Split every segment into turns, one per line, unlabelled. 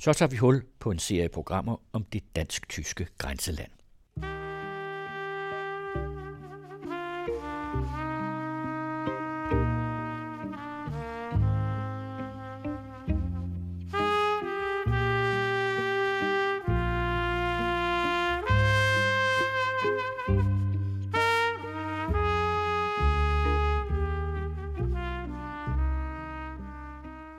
Så tager vi hul på en serie programmer om det dansk-tyske grænseland.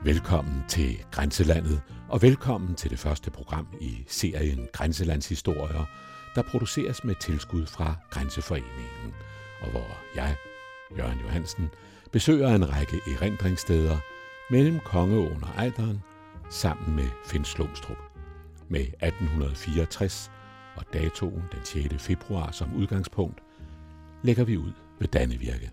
Velkommen til Grænselandet, og velkommen til det første program i serien Grænselandshistorier, der produceres med tilskud fra Grænseforeningen, og hvor jeg, Jørgen Johansen, besøger en række erindringssteder mellem Kongeåen og Ejderen sammen med Finn Slumstrup. Med 1864 og datoen den 6. februar som udgangspunkt, lægger vi ud ved Dannevirke.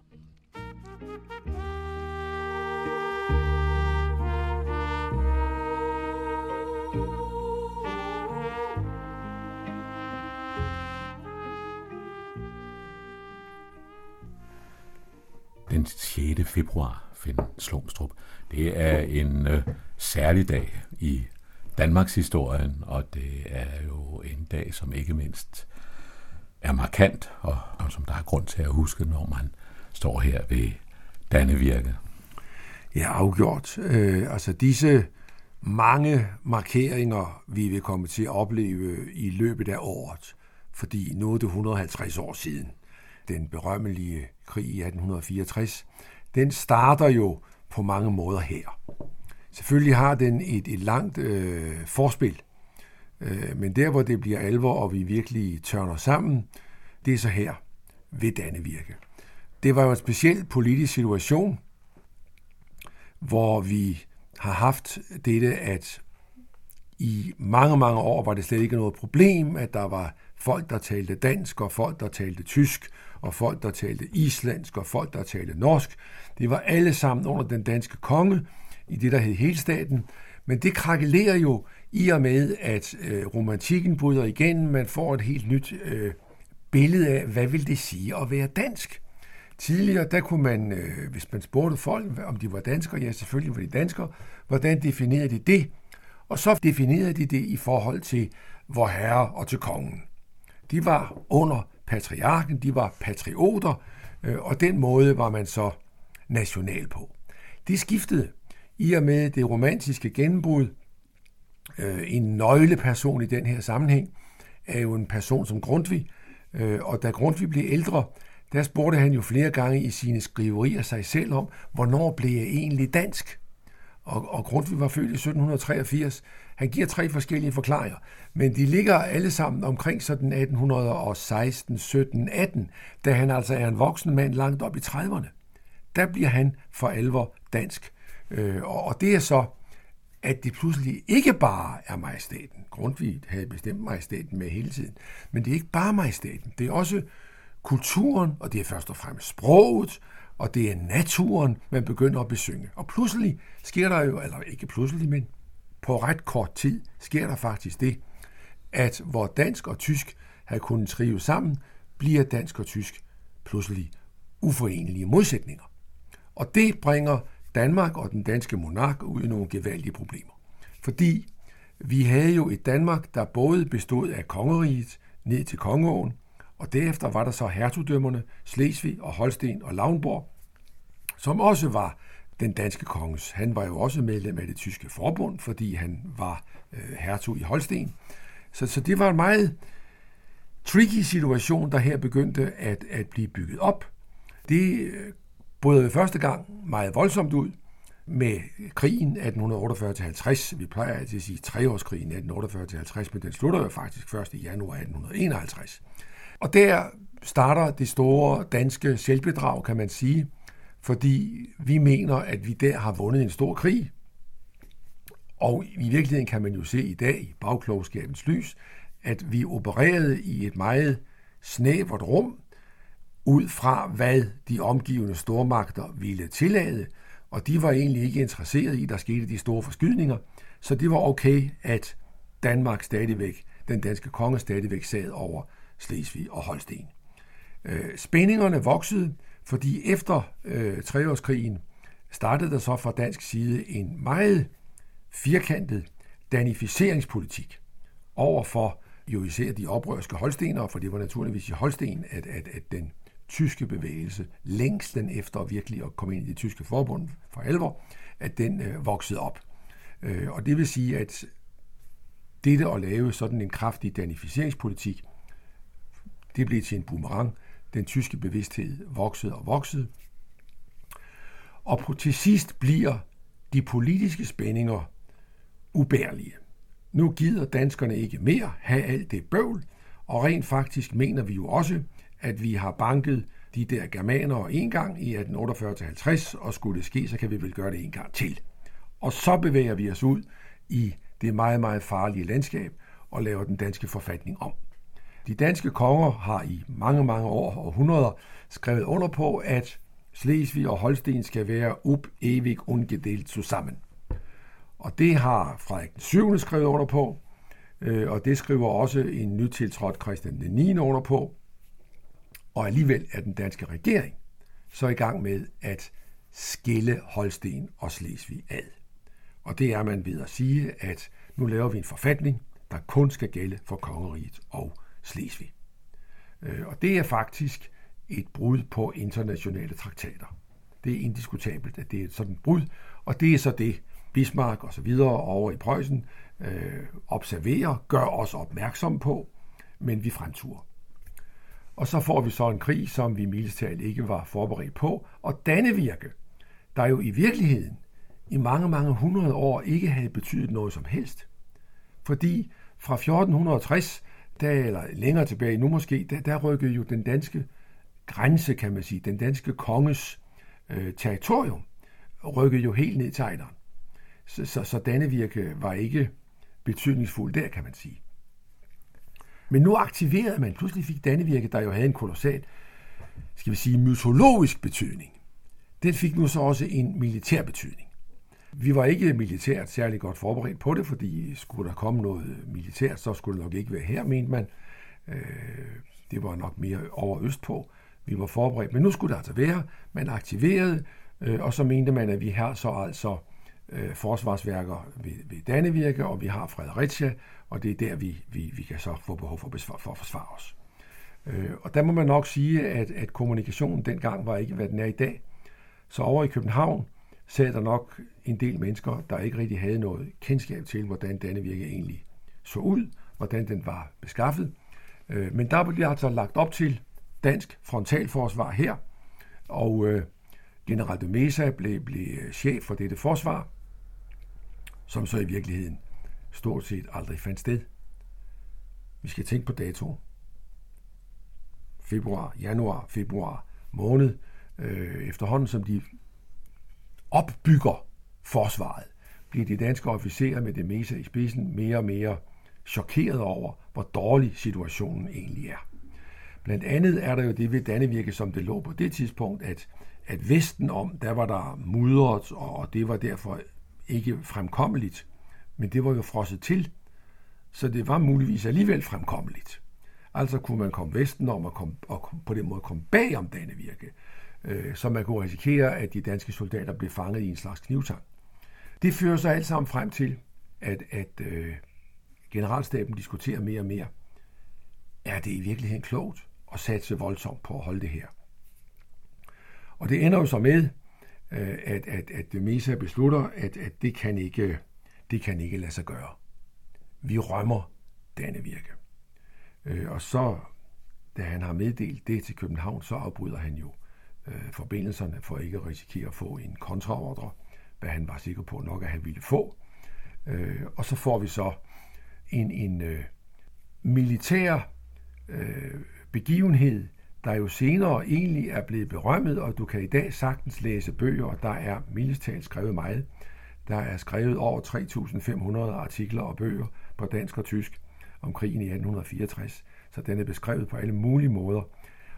Den 6. februar, Finn Slomstrup. Det er en øh, særlig dag i Danmarks historien, og det er jo en dag, som ikke mindst er markant, og, og som der er grund til at huske, når man står her ved Dannevirke.
Ja, afgjort. Øh, altså disse mange markeringer, vi vil komme til at opleve i løbet af året, fordi nu er det 150 år siden, den berømmelige krig i 1864, den starter jo på mange måder her. Selvfølgelig har den et, et langt øh, forspil, øh, men der hvor det bliver alvor, og vi virkelig tørner sammen, det er så her ved Dannevirke. Det var jo en speciel politisk situation, hvor vi har haft dette, at i mange, mange år var det slet ikke noget problem, at der var folk, der talte dansk, og folk, der talte tysk, og folk, der talte islandsk, og folk, der talte norsk. Det var alle sammen under den danske konge i det, der hed helstaten. Men det krakelerer jo i og med, at øh, romantikken bryder igen. Man får et helt nyt øh, billede af, hvad vil det sige at være dansk. Tidligere, der kunne man, øh, hvis man spurgte folk, om de var danskere, ja selvfølgelig var de danskere, hvordan definerede de det? Og så definerede de det i forhold til vor herre og til kongen. De var under patriarken, de var patrioter, øh, og den måde var man så national på. Det skiftede i og med det romantiske gennembrud. Øh, en nøgleperson i den her sammenhæng er jo en person som Grundtvig, øh, og da Grundtvig blev ældre, der spurgte han jo flere gange i sine skriverier sig selv om, hvornår blev jeg egentlig dansk? Og, og Grundtvig var født i 1783. Han giver tre forskellige forklaringer, men de ligger alle sammen omkring sådan 1816, 17, 18, da han altså er en voksen mand langt op i 30'erne. Der bliver han for alvor dansk. Øh, og det er så, at det pludselig ikke bare er majestaten. Grundtvig havde bestemt majestaten med hele tiden. Men det er ikke bare majestaten. Det er også kulturen, og det er først og fremmest sproget, og det er naturen, man begynder at besynge. Og pludselig sker der jo, eller ikke pludselig, men på ret kort tid sker der faktisk det, at hvor dansk og tysk havde kunnet trive sammen, bliver dansk og tysk pludselig uforenelige modsætninger. Og det bringer Danmark og den danske monark ud i nogle gevaldige problemer. Fordi vi havde jo et Danmark, der både bestod af kongeriget ned til kongeåen, og derefter var der så hertugdømmerne Slesvig og Holsten og Lauenborg, som også var den danske konges. Han var jo også medlem af det tyske forbund, fordi han var øh, hertug i Holsten. Så, så det var en meget tricky situation, der her begyndte at, at blive bygget op. Det øh, brød første gang meget voldsomt ud med krigen 1848-50. Vi plejer altid at sige treårskrigen 1848-50, men den slutter jo faktisk først i januar 1851. Og der starter det store danske selvbedrag, kan man sige, fordi vi mener, at vi der har vundet en stor krig. Og i virkeligheden kan man jo se i dag i bagklogskabens lys, at vi opererede i et meget snævert rum, ud fra hvad de omgivende stormagter ville tillade, og de var egentlig ikke interesseret i, at der skete de store forskydninger, så det var okay, at Danmark stadigvæk, den danske konge stadigvæk sad over Slesvig og Holsten. Øh, spændingerne voksede, fordi efter øh, treårskrigen startede der så fra dansk side en meget firkantet danificeringspolitik over for jo især de oprørske holstenere, for det var naturligvis i Holsten, at, at, at den tyske bevægelse, længst efter virkelig at komme ind i det tyske forbund for alvor, at den øh, voksede op. Øh, og det vil sige, at dette at lave sådan en kraftig danificeringspolitik, det blev til en boomerang. Den tyske bevidsthed voksede og voksede. Og på, til sidst bliver de politiske spændinger ubærlige. Nu gider danskerne ikke mere have alt det bøvl, og rent faktisk mener vi jo også, at vi har banket de der germanere en gang i 1848-50, og skulle det ske, så kan vi vel gøre det en gang til. Og så bevæger vi os ud i det meget, meget farlige landskab og laver den danske forfatning om. De danske konger har i mange, mange år og århundreder skrevet under på, at Slesvig og Holsten skal være up evig ungedelt sammen. Og det har Frederik den 7. skrevet under på, øh, og det skriver også en nytiltrådt Christian den 9. under på. Og alligevel er den danske regering så i gang med at skille Holsten og Slesvig ad. Og det er man ved at sige, at nu laver vi en forfatning, der kun skal gælde for kongeriget og Slesvig. Øh, og det er faktisk et brud på internationale traktater. Det er indiskutabelt, at det er et sådan brud, og det er så det, Bismarck og så videre over i Preussen øh, observerer, gør os opmærksom på, men vi fremturer. Og så får vi så en krig, som vi mildest ikke var forberedt på, og Dannevirke, der jo i virkeligheden i mange, mange hundrede år ikke havde betydet noget som helst. Fordi fra 1460, der, eller længere tilbage nu måske, der, der rykkede jo den danske grænse, kan man sige, den danske konges øh, territorium, rykkede jo helt ned til Ejderen. Så, så, så Dannevirke var ikke betydningsfuld der, kan man sige. Men nu aktiverede man, pludselig fik Dannevirke, der jo havde en kolossal, skal vi sige, mytologisk betydning. Den fik nu så også en militær betydning. Vi var ikke militært særlig godt forberedt på det, fordi skulle der komme noget militært, så skulle det nok ikke være her, mente man. Øh, det var nok mere over øst på. Vi var forberedt, men nu skulle det altså være. Man aktiverede, øh, og så mente man, at vi har så altså øh, forsvarsværker ved, ved Dannevirke, og vi har Fredericia, og det er der, vi, vi, vi kan så få behov for, besvar, for at forsvare os. Og der må man nok sige, at, at kommunikationen dengang var ikke, hvad den er i dag. Så over i København sad der nok en del mennesker, der ikke rigtig havde noget kendskab til, hvordan Dannevirke egentlig så ud, hvordan den var beskaffet. Øh, men der blev altså lagt op til dansk frontalforsvar her, og øh, general de Mesa blev, blev øh, chef for dette forsvar, som så i virkeligheden stort set aldrig fandt sted. Vi skal tænke på datoen. Februar, januar, februar måned, øh, efterhånden som de opbygger forsvaret, bliver de danske officerer med det meste i spidsen mere og mere chokeret over, hvor dårlig situationen egentlig er. Blandt andet er der jo det ved Dannevirke, som det lå på det tidspunkt, at, at Vesten om, der var der mudret, og det var derfor ikke fremkommeligt. Men det var jo frosset til, så det var muligvis alligevel fremkommeligt. Altså kunne man komme Vesten om og, komme, og på den måde komme bag om Dannevirke, øh, så man kunne risikere, at de danske soldater blev fanget i en slags knivtang. Det fører sig alt sammen frem til, at, at øh, generalstaben diskuterer mere og mere, er det i virkeligheden klogt at satse voldsomt på at holde det her? Og det ender jo så med, øh, at, at, at Mesa beslutter, at, at det, kan ikke, det kan ikke lade sig gøre. Vi rømmer Dannevirke. Øh, og så, da han har meddelt det til København, så afbryder han jo øh, forbindelserne for ikke at risikere at få en kontraordre, hvad han var sikker på nok, at han ville få. Øh, og så får vi så en, en øh, militær øh, begivenhed, der jo senere egentlig er blevet berømmet, og du kan i dag sagtens læse bøger, og der er militært skrevet meget. Der er skrevet over 3.500 artikler og bøger på dansk og tysk om krigen i 1864, så den er beskrevet på alle mulige måder.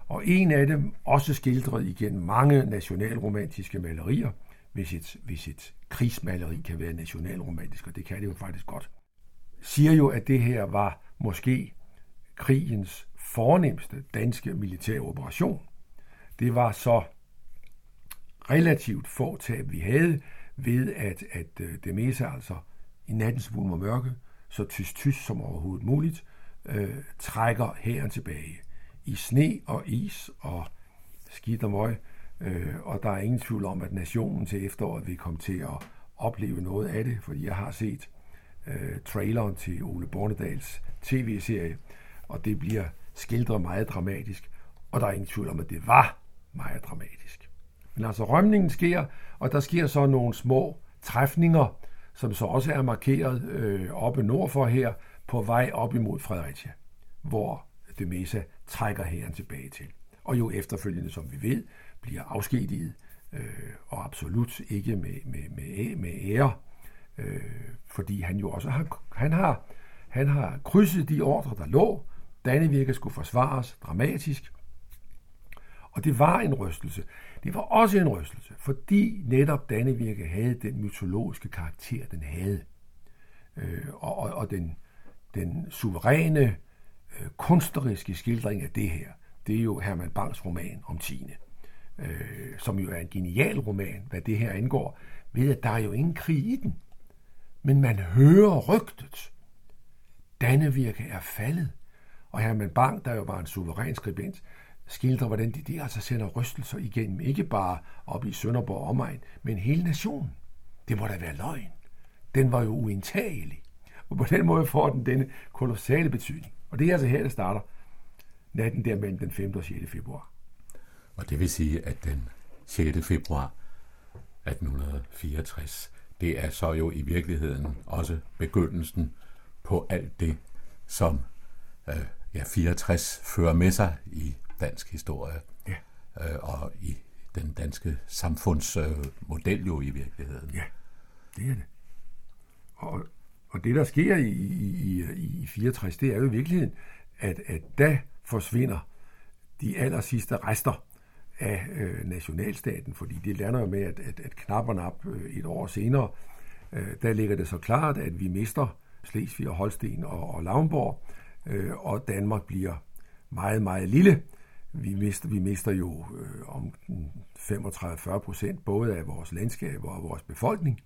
Og en af dem, også skildret igen mange nationalromantiske malerier, hvis et, hvis et krigsmaleri kan være nationalromantisk, og det kan det jo faktisk godt, siger jo, at det her var måske krigens fornemmeste danske militære operation. Det var så relativt få tab, vi havde ved, at, at øh, det meste altså i nattens mulm og mørke, så tysk-tysk som overhovedet muligt, øh, trækker hæren tilbage i sne og is og skidt og møg, øh, og der er ingen tvivl om, at nationen til efteråret vil komme til at opleve noget af det, fordi jeg har set øh, traileren til Ole Bornedals tv-serie, og det bliver skildret meget dramatisk, og der er ingen tvivl om, at det var meget dramatisk. Men altså rømningen sker, og der sker så nogle små træfninger, som så også er markeret øh, oppe nordfor her, på vej op imod Fredericia, hvor de Mesa trækker hæren tilbage til. Og jo efterfølgende, som vi ved, bliver afskediget, øh, og absolut ikke med, med, med, med ære, øh, fordi han jo også har, han har, han har krydset de ordre, der lå. Dannevirke skulle forsvares dramatisk, og det var en rystelse. Det var også en rystelse, fordi netop Dannevirke havde den mytologiske karakter, den havde. Øh, og, og, og den, den suveræne, øh, kunstneriske skildring af det her, det er jo Herman Bangs roman om Tine, øh, som jo er en genial roman, hvad det her angår, ved at der er jo ingen krig i den. Men man hører rygtet. Dannevirke er faldet. Og Herman Bang, der jo var en suveræn skribent, skildrer, hvordan de, de altså sender rystelser igennem, ikke bare op i Sønderborg omegn, men hele nationen. Det må da være løgn. Den var jo uindtagelig. Og på den måde får den denne kolossale betydning. Og det er altså her, det starter natten der mellem den 5. og 6. februar.
Og det vil sige, at den 6. februar 1864, det er så jo i virkeligheden også begyndelsen på alt det, som øh, ja, 64 fører med sig i dansk historie
ja.
øh, og i den danske samfundsmodel øh, jo i virkeligheden.
Ja, det er det. Og, og det, der sker i, i, i, i 64, det er jo i virkeligheden, at, at da forsvinder de aller sidste rester af øh, nationalstaten, fordi det lander jo med, at, at, at knapperne op øh, et år senere, øh, der ligger det så klart, at vi mister Slesvig og Holsten og, og Lavnborg, øh, og Danmark bliver meget, meget lille. Vi mister, vi mister jo øh, om 35-40 procent både af vores landskab og af vores befolkning,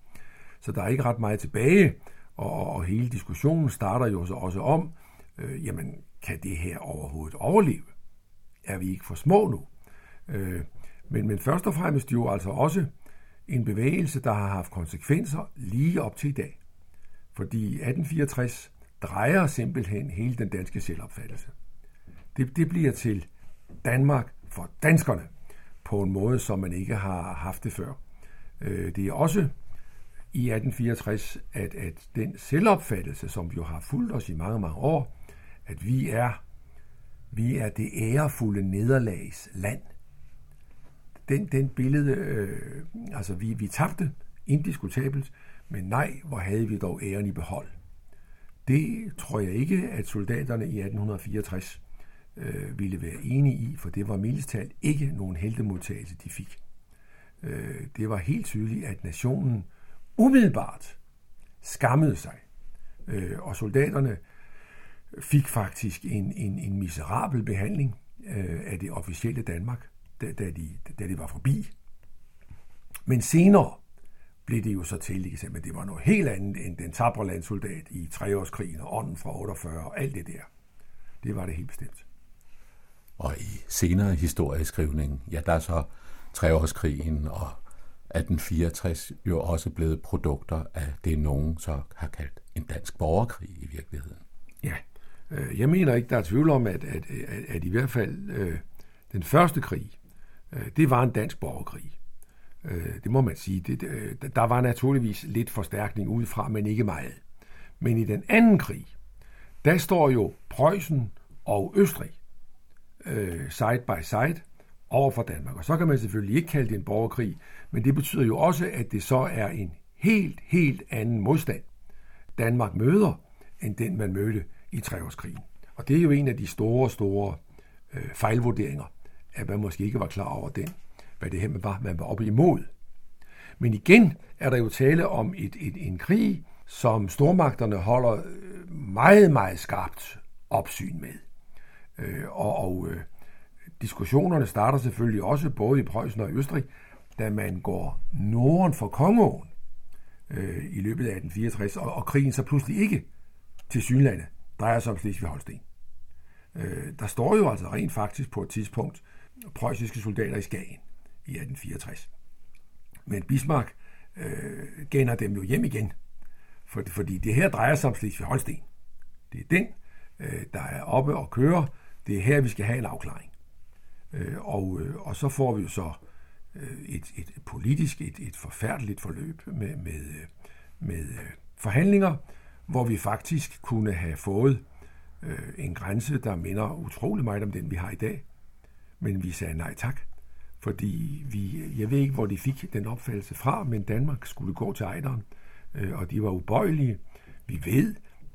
så der er ikke ret meget tilbage, og, og hele diskussionen starter jo så også om, øh, jamen, kan det her overhovedet overleve? Er vi ikke for små nu? Øh, men, men først og fremmest jo altså også en bevægelse, der har haft konsekvenser lige op til i dag. Fordi 1864 drejer simpelthen hele den danske selvopfattelse. Det, det bliver til Danmark for danskerne på en måde, som man ikke har haft det før. Øh, det er også i 1864, at, at den selvopfattelse, som jo har fulgt os i mange, mange år, at vi er, vi er det ærefulde nederlags land. Den, den billede, øh, altså vi, vi tabte indiskutabelt, men nej, hvor havde vi dog æren i behold. Det tror jeg ikke, at soldaterne i 1864 øh, ville være enige i, for det var mildestalt ikke nogen heldemodtagelse, de fik. Øh, det var helt tydeligt, at nationen umiddelbart skammede sig, øh, og soldaterne fik faktisk en, en, en miserabel behandling øh, af det officielle Danmark, da, da, de, da de var forbi. Men senere blev det jo så til, at det var noget helt andet end den tabre landsoldat i treårskrigen og ånden fra 48 og alt det der. Det var det helt bestemt.
Og i senere historieskrivning, ja, der er så treårskrigen og 1864 jo også blevet produkter af det, nogen så har kaldt en dansk borgerkrig i virkeligheden.
Ja, øh, jeg mener ikke, der er tvivl om, at, at, at, at i hvert fald øh, den første krig, øh, det var en dansk borgerkrig. Øh, det må man sige. Det, øh, der var naturligvis lidt forstærkning udefra, men ikke meget. Men i den anden krig, der står jo Preussen og Østrig øh, side by side over for Danmark. Og så kan man selvfølgelig ikke kalde det en borgerkrig, men det betyder jo også, at det så er en helt, helt anden modstand, Danmark møder, end den man mødte i treårskrigen. Og det er jo en af de store, store øh, fejlvurderinger, at man måske ikke var klar over den, hvad det her var, man var oppe imod. Men igen er der jo tale om et, et, en krig, som stormagterne holder øh, meget, meget skarpt opsyn med. Øh, og og øh, diskussionerne starter selvfølgelig også både i Preussen og i Østrig, da man går norden for Kongeåen, øh, i løbet af 1864, og, og krigen så pludselig ikke til Synlande drejer sig om Slesvig-Holsten. Øh, der står jo altså rent faktisk på et tidspunkt preussiske soldater i Skagen i 1864. Men Bismarck øh, gænder dem jo hjem igen, for, fordi det her drejer sig om Slesvig-Holsten. Det er den, øh, der er oppe og kører. Det er her, vi skal have en afklaring. Øh, og, øh, og så får vi jo så øh, et, et politisk, et, et forfærdeligt forløb med, med, øh, med øh, forhandlinger, hvor vi faktisk kunne have fået øh, en grænse, der minder utrolig meget om den, vi har i dag. Men vi sagde nej tak, fordi vi, jeg ved ikke, hvor de fik den opfattelse fra, men Danmark skulle gå til ejderen, øh, og de var ubøjelige. Vi ved,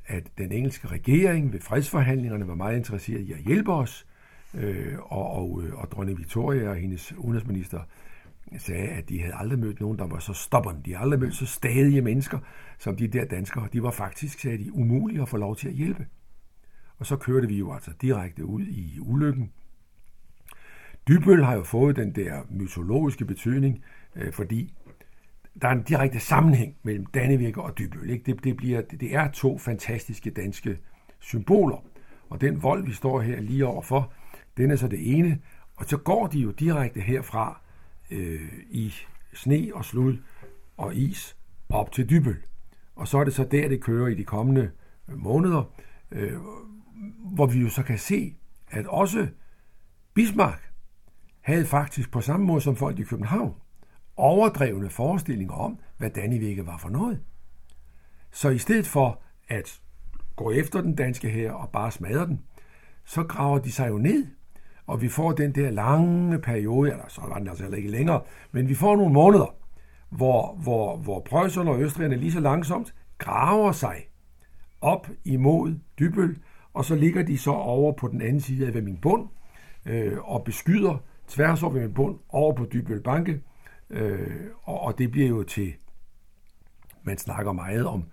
at den engelske regering ved fredsforhandlingerne var meget interesseret i at hjælpe os, øh, og, og, øh, og dronning Victoria og hendes udenrigsminister sagde, at de havde aldrig mødt nogen, der var så stubborn. De havde aldrig mødt så stadige mennesker, som de der danskere. De var faktisk, sagde de, umulige at få lov til at hjælpe. Og så kørte vi jo altså direkte ud i ulykken. Dybøl har jo fået den der mytologiske betydning, øh, fordi der er en direkte sammenhæng mellem Dannevirke og Dybøl. Ikke? Det, det, bliver, det er to fantastiske danske symboler. Og den vold, vi står her lige overfor, den er så det ene. Og så går de jo direkte herfra øh, i sne og slud og is op til Dybøl. Og så er det så der, det kører i de kommende måneder, øh, hvor vi jo så kan se, at også Bismarck havde faktisk på samme måde som folk i København overdrevne forestillinger om, hvad Dannevirke var for noget. Så i stedet for at gå efter den danske her og bare smadre den, så graver de sig jo ned, og vi får den der lange periode, eller så var den altså ikke længere, men vi får nogle måneder, hvor, hvor, hvor Preusserne og østrigerne lige så langsomt graver sig op imod Dybøl, og så ligger de så over på den anden side af min bund, øh, og beskyder tværs over min bund over på Dybøl Banke, øh, og, og det bliver jo til, man snakker meget om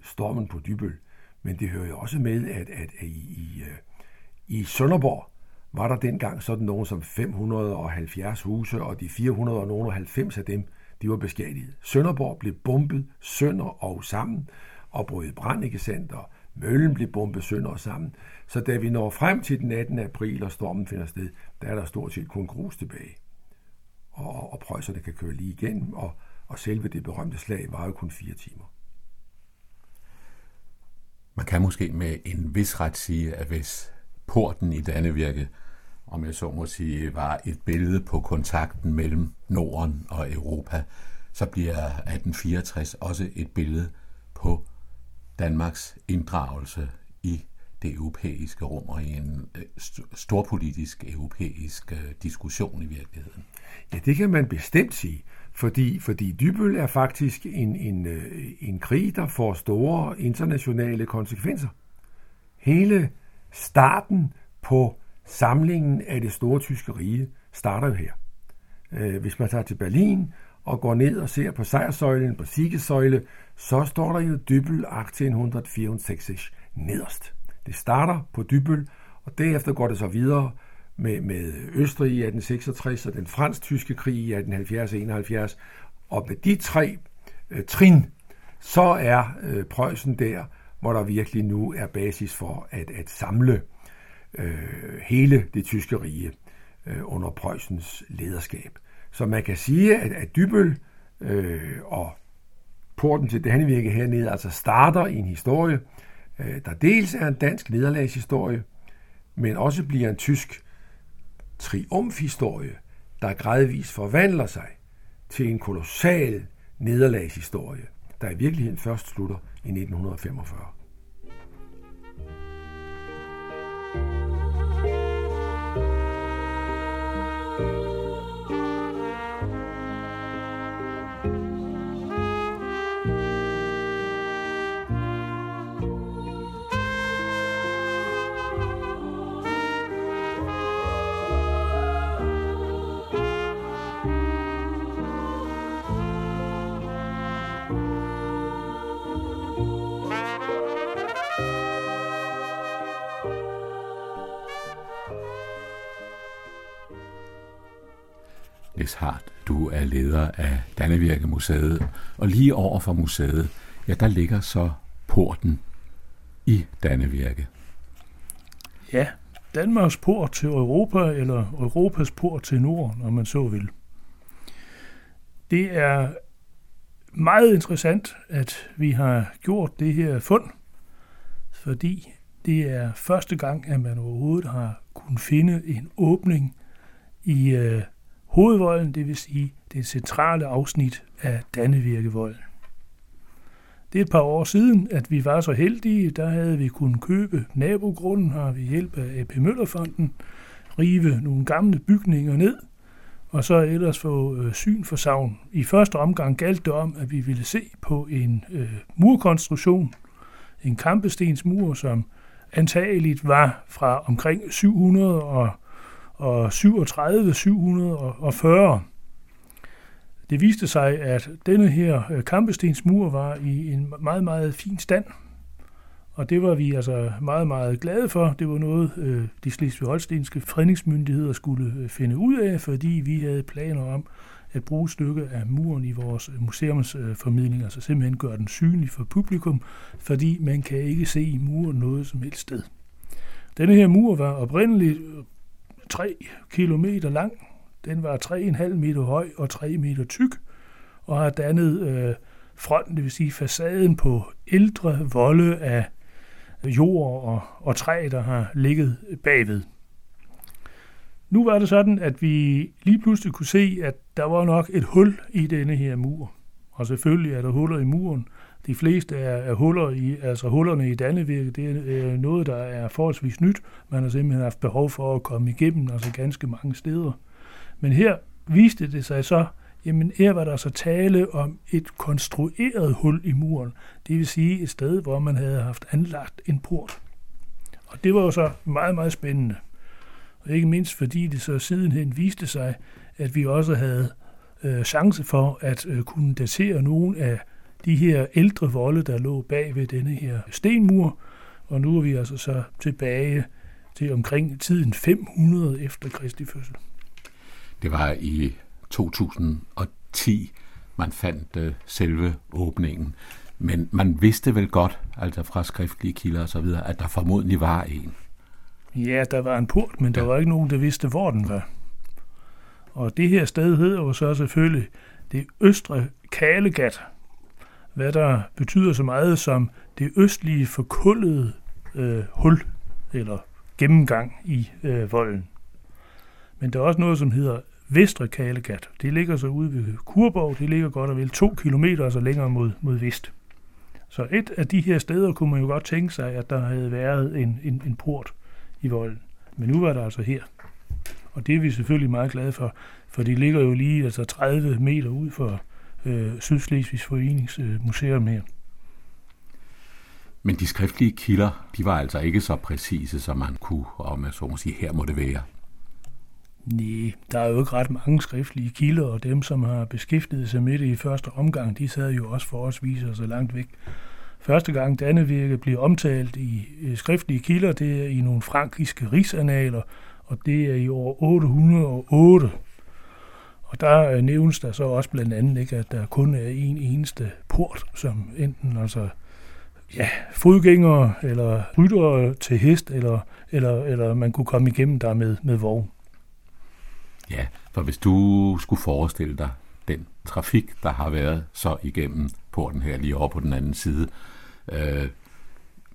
stormen på Dybøl, men det hører jo også med, at, at, at i, i, øh, i Sønderborg var der dengang sådan nogen som 570 huse, og de 490 af dem, de var beskadiget. Sønderborg blev bombet sønder og sammen, og brød brand, ikke sandt, og møllen blev bombet sønder og sammen. Så da vi når frem til den 18. april, og stormen finder sted, der er der stort set kun grus tilbage. Og, og prøjserne kan køre lige igennem, og, og selve det berømte slag var jo kun fire timer.
Man kan måske med en vis ret sige, at hvis porten i Dannevirke, om jeg så må sige, var et billede på kontakten mellem Norden og Europa, så bliver 1864 også et billede på Danmarks inddragelse i det europæiske rum og i en øh, storpolitisk europæisk øh, diskussion i virkeligheden.
Ja, det kan man bestemt sige, fordi, fordi Dybøl er faktisk en, en, øh, en krig, der får store internationale konsekvenser. Hele starten på samlingen af det store tyske rige starter jo her. Hvis man tager til Berlin og går ned og ser på sejrsøjlen, på Siegessäule, så står der jo Dybøl 1864 nederst. Det starter på Dybøl, og derefter går det så videre med, med Østrig i 1866 og den fransk-tyske krig i 1870-71. Og med de tre øh, trin, så er øh, Preussen der, hvor der virkelig nu er basis for at, at samle øh, hele det tyske rige øh, under Preussens lederskab. Så man kan sige, at, at Dybøl øh, og porten til Dannevirke hernede altså starter i en historie, øh, Øh, der dels er en dansk nederlagshistorie, men også bliver en tysk triumfhistorie, der gradvist forvandler sig til en kolossal nederlagshistorie, der i virkeligheden først slutter i 1945.
Niels Hart, Du er leder af Dannevirkemuseet, og lige over for museet, ja, der ligger så porten i Dannevirke.
Ja, Danmarks port til Europa, eller Europas port til Norden, om man så vil. Det er meget interessant, at vi har gjort det her fund, fordi det er første gang, at man overhovedet har kunnet finde en åbning i øh, hovedvolden, det vil sige det centrale afsnit af Dannevirkevolden. Det er et par år siden, at vi var så heldige, der havde vi kunnet købe nabogrunden her ved hjælp af AP Møllerfonden, rive nogle gamle bygninger ned, og så ellers få øh, syn for savn. I første omgang galt det om, at vi ville se på en øh, murkonstruktion, en kampestensmur, som antageligt var fra omkring 700 og 737-740. Det viste sig, at denne her øh, kampestensmur var i en meget, meget fin stand, og det var vi altså meget, meget glade for. Det var noget, øh, de slesvig-holstenske fredningsmyndigheder skulle øh, finde ud af, fordi vi havde planer om at bruge et stykke af muren i vores museumsformidling, altså simpelthen gøre den synlig for publikum, fordi man kan ikke se i muren noget som helst sted. Denne her mur var oprindeligt 3 km lang, den var 3,5 meter høj og 3 meter tyk, og har dannet øh, fronten, det vil sige facaden på ældre volde af jord og, og træ, der har ligget bagved. Nu var det sådan, at vi lige pludselig kunne se, at der var nok et hul i denne her mur. Og selvfølgelig er der huller i muren. De fleste er, er huller i, altså hullerne i Dannevirke, det er øh, noget, der er forholdsvis nyt. Man har simpelthen haft behov for at komme igennem, altså ganske mange steder. Men her viste det sig så, jamen her var der så tale om et konstrueret hul i muren. Det vil sige et sted, hvor man havde haft anlagt en port. Og det var jo så meget, meget spændende. Og ikke mindst fordi det så sidenhen viste sig, at vi også havde øh, chance for at øh, kunne datere nogle af de her ældre volde, der lå bag ved denne her stenmur. Og nu er vi altså så tilbage til omkring tiden 500 efter Kristi fødsel.
Det var i 2010, man fandt øh, selve åbningen. Men man vidste vel godt, altså fra skriftlige kilder og så videre, at der formodentlig var en.
Ja, der var en port, men der ja. var ikke nogen, der vidste, hvor den var. Og det her sted hedder jo så selvfølgelig det Østre Kalegat, hvad der betyder så meget som det østlige forkullede øh, hul, eller gennemgang i øh, volden. Men der er også noget, som hedder Vestre Kalegat. Det ligger så ude ved Kurborg. Det ligger godt og vel to kilometer altså længere mod, mod vest. Så et af de her steder kunne man jo godt tænke sig, at der havde været en, en, en port i volden. Men nu var der altså her. Og det er vi selvfølgelig meget glade for, for de ligger jo lige altså 30 meter ud for øh, Sydslesvigs Foreningsmuseum her.
Men de skriftlige kilder, de var altså ikke så præcise, som man kunne, om man så må sige, her må det være.
Nej, der er jo ikke ret mange skriftlige kilder, og dem, som har beskæftiget sig med det i første omgang, de sad jo også for os viser så langt væk. Første gang Dannevirke bliver omtalt i skriftlige kilder, det er i nogle frankiske rigsanaler, og det er i år 808. Og der øh, nævnes der så også blandt andet, ikke, at der kun er en eneste port, som enten altså ja, fodgængere eller ryttere til hest, eller, eller, eller man kunne komme igennem der med, med vogn.
Ja, for hvis du skulle forestille dig den trafik, der har været så igennem porten her lige over på den anden side, øh,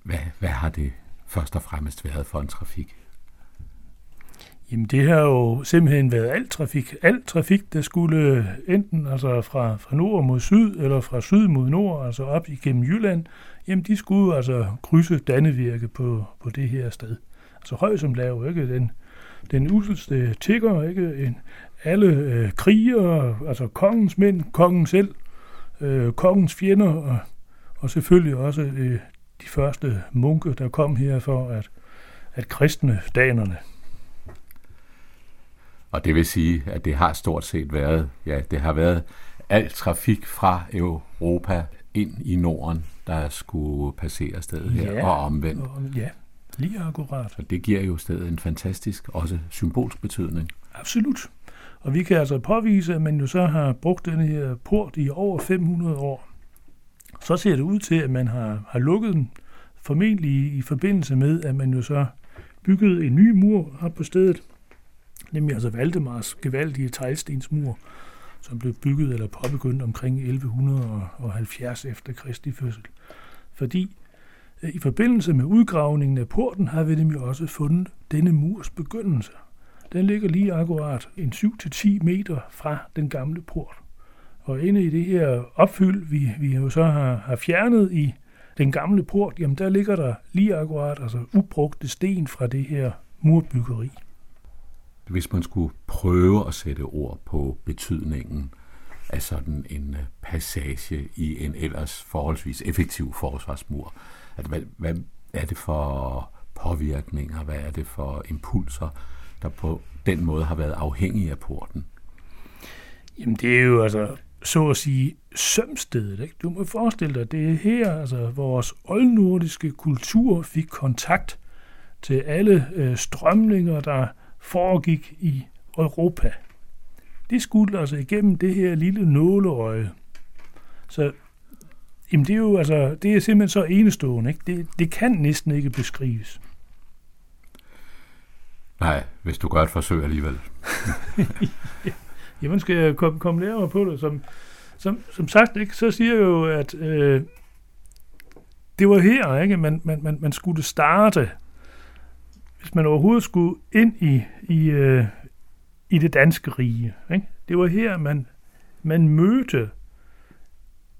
hvad, hvad har det først og fremmest været for en trafik?
Jamen det har jo simpelthen været alt trafik. Alt trafik, der skulle øh, enten altså fra, fra nord mod syd, eller fra syd mod nord, altså op igennem Jylland, jamen de skulle altså krydse Dannevirke på, på det her sted. Altså høj som lav, ikke? Den, den uselste øh, tigger, ikke? En, alle øh, kriger, altså kongens mænd, kongen selv, øh, kongens fjender, og, og selvfølgelig også øh, de første munke, der kom her for at, at kristne danerne.
Og det vil sige, at det har stort set været, ja, det har været al trafik fra Europa ind i Norden, der skulle passere stedet her, ja, og omvendt. Og,
ja, Lige akkurat.
Og det giver jo stedet en fantastisk, også symbolsk betydning.
Absolut. Og vi kan altså påvise, at man jo så har brugt den her port i over 500 år. Så ser det ud til, at man har, har lukket den, formentlig i forbindelse med, at man jo så byggede en ny mur op på stedet, nemlig altså Valdemars gevaldige teglstensmur, som blev bygget eller påbegyndt omkring 1170 efter Kristi fødsel. Fordi øh, i forbindelse med udgravningen af porten har vi nemlig også fundet denne murs begyndelse. Den ligger lige akkurat en 7-10 meter fra den gamle port. Og inde i det her opfyld, vi, vi jo så har, har fjernet i den gamle port, jamen der ligger der lige akkurat altså ubrugte sten fra det her murbyggeri.
Hvis man skulle prøve at sætte ord på betydningen af sådan en øh, passage i en ellers forholdsvis effektiv forsvarsmur, at hvad, hvad er det for påvirkninger, hvad er det for impulser, der på den måde har været afhængige af porten?
Jamen det er jo altså så at sige, sømstedet. Ikke? Du må forestille dig, det er her, altså vores oldnordiske kultur fik kontakt til alle øh, strømninger, der foregik i Europa. Det skulle altså igennem det her lille nåleøje. Så jamen det er jo altså, det er simpelthen så enestående. Ikke? Det, det kan næsten ikke beskrives.
Nej, hvis du gør et forsøg alligevel.
Jamen skal jeg komme, komme nærmere på det. Som, som, som sagt, ikke, så siger jeg jo, at øh, det var her, ikke? Man, man, man, man skulle starte, hvis man overhovedet skulle ind i, i, øh, i det danske rige. Ikke? Det var her, man, man mødte,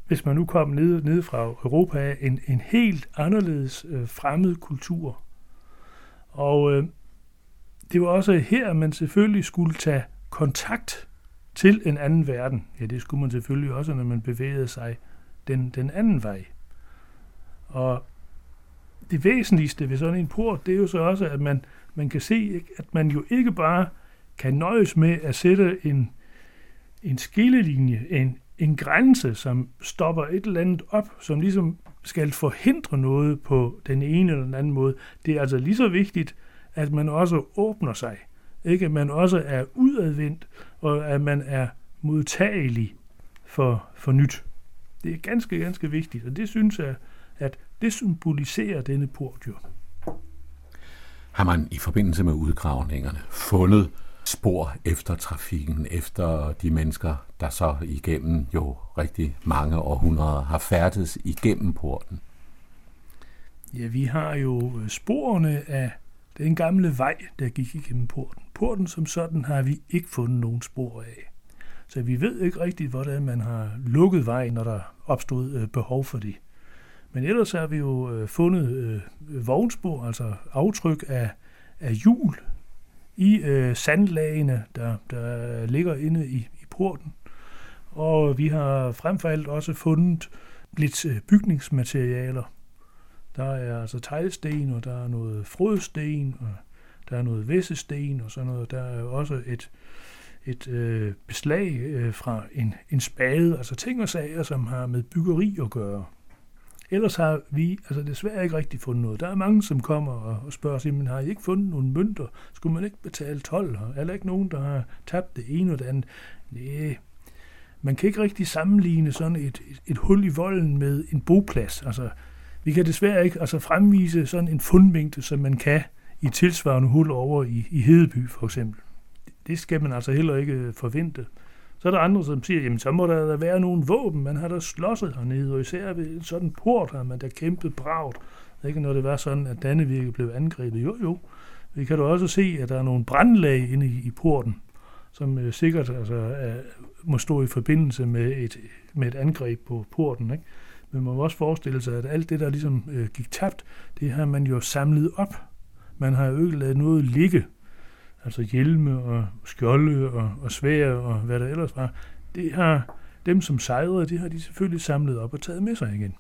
hvis man nu kom ned, ned fra Europa, en, en helt anderledes øh, fremmed kultur. Og øh, det var også her, man selvfølgelig skulle tage kontakt til en anden verden. Ja, det skulle man selvfølgelig også, når man bevægede sig den, den anden vej. Og det væsentligste ved sådan en port, det er jo så også, at man, man kan se, at man jo ikke bare kan nøjes med at sætte en, en skillelinje, en, en grænse, som stopper et eller andet op, som ligesom skal forhindre noget på den ene eller den anden måde. Det er altså lige så vigtigt, at man også åbner sig. Ikke? At man også er udadvendt, og at man er modtagelig for, for nyt. Det er ganske, ganske vigtigt, og det synes jeg, at det symboliserer denne port jo.
Har man i forbindelse med udgravningerne fundet spor efter trafikken, efter de mennesker, der så igennem jo rigtig mange århundreder har færdes igennem porten?
Ja, vi har jo sporene af den gamle vej, der gik igennem porten. Porten som sådan har vi ikke fundet nogen spor af. Så vi ved ikke rigtigt, hvordan man har lukket vejen, når der opstod øh, behov for det. Men ellers har vi jo øh, fundet øh, vognspor, altså aftryk af, af hjul i øh, sandlagene, der, der ligger inde i, i porten. Og vi har frem for alt også fundet lidt øh, bygningsmaterialer. Der er altså teglsten, og der er noget frødsten, og der er noget væssesten og sådan noget. Der er også et, et øh, beslag øh, fra en, en spade, altså ting og sager, som har med byggeri at gøre. Ellers har vi altså desværre ikke rigtig fundet noget. Der er mange, som kommer og, og spørger sig, men har I ikke fundet nogle mønter? Skulle man ikke betale 12? Er der ikke nogen, der har tabt det ene og det andet? Næh, man kan ikke rigtig sammenligne sådan et, et, et hul i volden med en boplads. Altså, vi kan desværre ikke altså fremvise sådan en fundmængde, som man kan i tilsvarende hul over i, i Hedeby for eksempel. Det skal man altså heller ikke øh, forvente. Så er der andre, som siger, jamen så må der være nogle våben, man har da slåsset hernede, og især ved en sådan port har man da kæmpet bragt. Ikke når det var sådan, at Dannevirke blev angrebet. Jo, jo. Vi kan da også se, at der er nogle brandlag inde i, i porten, som øh, sikkert altså, er, må stå i forbindelse med et, med et angreb på porten. Ikke? Men man må også forestille sig, at alt det, der ligesom øh, gik tabt, det har man jo samlet op man har jo ikke lavet noget ligge. Altså hjelme og skjolde og, og svær og hvad der ellers var. Det har dem, som sejrede, det har de selvfølgelig samlet op og taget med sig igen.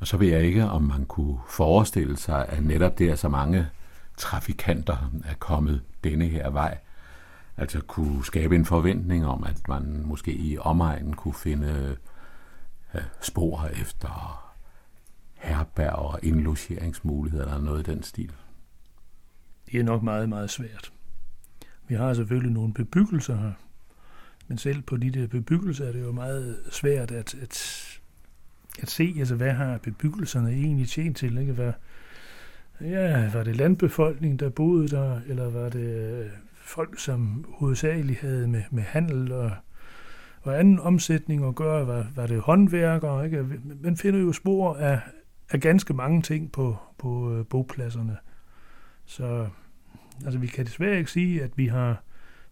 Og så ved jeg ikke, om man kunne forestille sig, at netop der så mange trafikanter er kommet denne her vej, altså kunne skabe en forventning om, at man måske i omegnen kunne finde øh, spor efter herberg og indlogeringsmuligheder eller noget i den stil?
Det er nok meget, meget svært. Vi har selvfølgelig nogle bebyggelser her, men selv på de der bebyggelser er det jo meget svært at, at, at se, altså hvad har bebyggelserne egentlig tjent til, ikke? Hvad, ja, var det landbefolkning, der boede der, eller var det øh, folk, som hovedsageligt havde med, med handel og, og anden omsætning at gøre, var, var det håndværkere, ikke? Man finder jo spor af, af ganske mange ting på, på øh, bopladserne. Så altså, vi kan desværre ikke sige, at vi har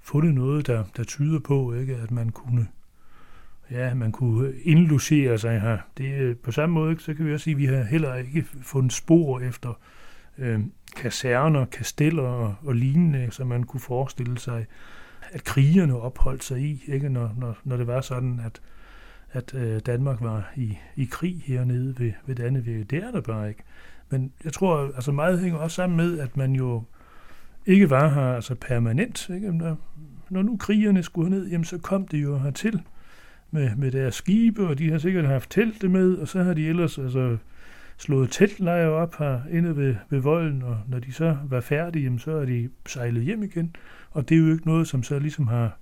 fundet noget, der, der tyder på, ikke, at man kunne ja, man kunne indlogere sig her. Det, øh, på samme måde, så kan vi også sige, at vi har heller ikke fundet spor efter øh, kaserner, kasteller og, og lignende, som man kunne forestille sig, at krigerne opholdt sig i, ikke? Når, når, når det var sådan, at, at øh, Danmark var i, i krig hernede ved, ved Dannevirke. Det er der bare ikke. Men jeg tror, altså meget hænger også sammen med, at man jo ikke var her altså permanent. Ikke? Når, når nu krigerne skulle ned, jamen, så kom de jo hertil med, med deres skibe, og de har sikkert haft telte med, og så har de ellers altså, slået teltlejre op her inde ved, ved volden, og når de så var færdige, jamen, så er de sejlet hjem igen. Og det er jo ikke noget, som så ligesom har,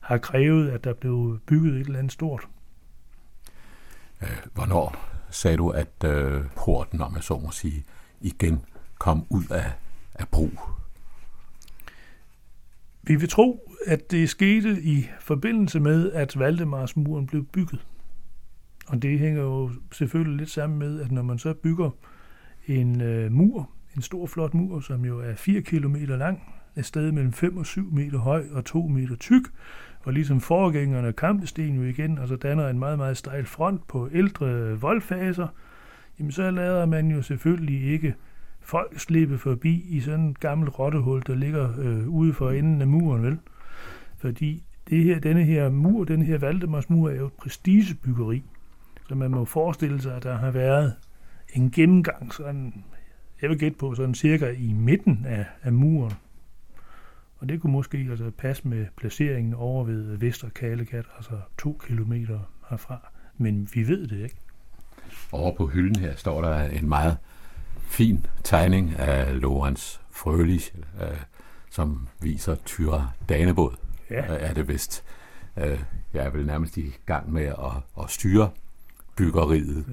har krævet, at der blev bygget et eller andet stort.
Øh, hvornår sagde du, at øh, porten, om jeg så må sige, igen kom ud af, af brug?
Vi vil tro, at det skete i forbindelse med, at Valdemarsmuren blev bygget. Og det hænger jo selvfølgelig lidt sammen med, at når man så bygger en øh, mur, en stor flot mur, som jo er 4 km lang, et sted mellem 5 og 7 meter høj og 2 meter tyk, og ligesom forgængerne kampesten jo igen, og så danner en meget, meget stejl front på ældre voldfaser, jamen så lader man jo selvfølgelig ikke folk slippe forbi i sådan et gammelt rottehul, der ligger øh, ude for enden af muren, vel? Fordi det her, denne her mur, den her Valdemarsmur, er jo et prestigebyggeri. Så man må forestille sig, at der har været en gennemgang, sådan, jeg vil gætte på, sådan cirka i midten af, af muren. Og det kunne måske altså passe med placeringen over ved Vester Kalekat, altså to kilometer herfra. Men vi ved det ikke.
Over på hylden her står der en meget fin tegning af Lorenz Frølich, øh, som viser Tyra Danebåd, ja. er det vist. Øh, jeg er vel nærmest i gang med at, at styre byggeriet.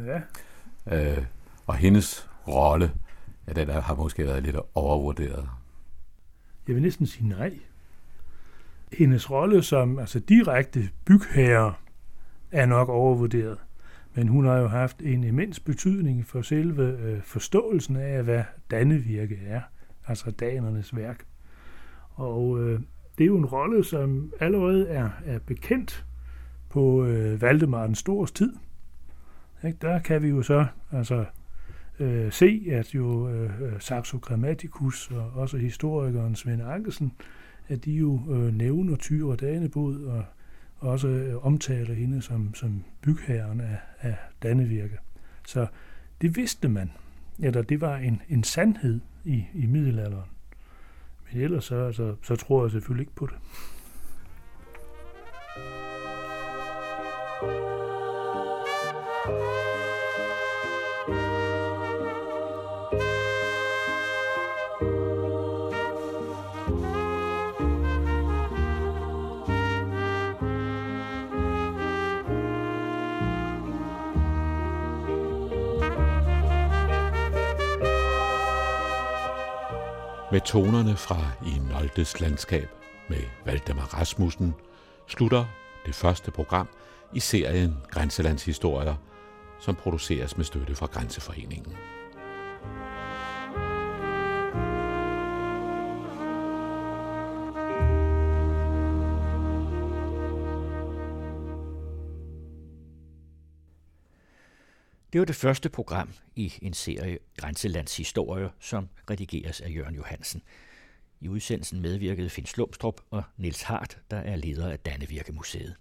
Ja. Øh, og hendes rolle, ja, den har måske været lidt overvurderet.
Jeg vil næsten sige nej. Hendes rolle som altså direkte bygherre er nok overvurderet. Men hun har jo haft en immens betydning for selve øh, forståelsen af, hvad Dannevirke er, altså danernes værk. Og øh, det er jo en rolle, som allerede er, er bekendt på øh, Valdemar den Stores tid. Ikke? Der kan vi jo så altså, øh, se, at jo øh, Saxo Grammaticus og også historikeren Svend Ankelsen, at de jo øh, nævner Tyre Danebod og også øh, omtaler hende som, som bygherren af, af Dannevirke. Så det vidste man, eller det var en, en sandhed i, i middelalderen. Men ellers så, altså, så tror jeg selvfølgelig ikke på det.
Med tonerne fra I Noltes landskab med Valdemar Rasmussen slutter det første program i serien Grænselandshistorier, som produceres med støtte fra Grænseforeningen.
Det var det første program i en serie Grænselandshistorier, som redigeres af Jørgen Johansen. I udsendelsen medvirkede Finn Slumstrup og Niels Hart, der er leder af Dannevirkemuseet.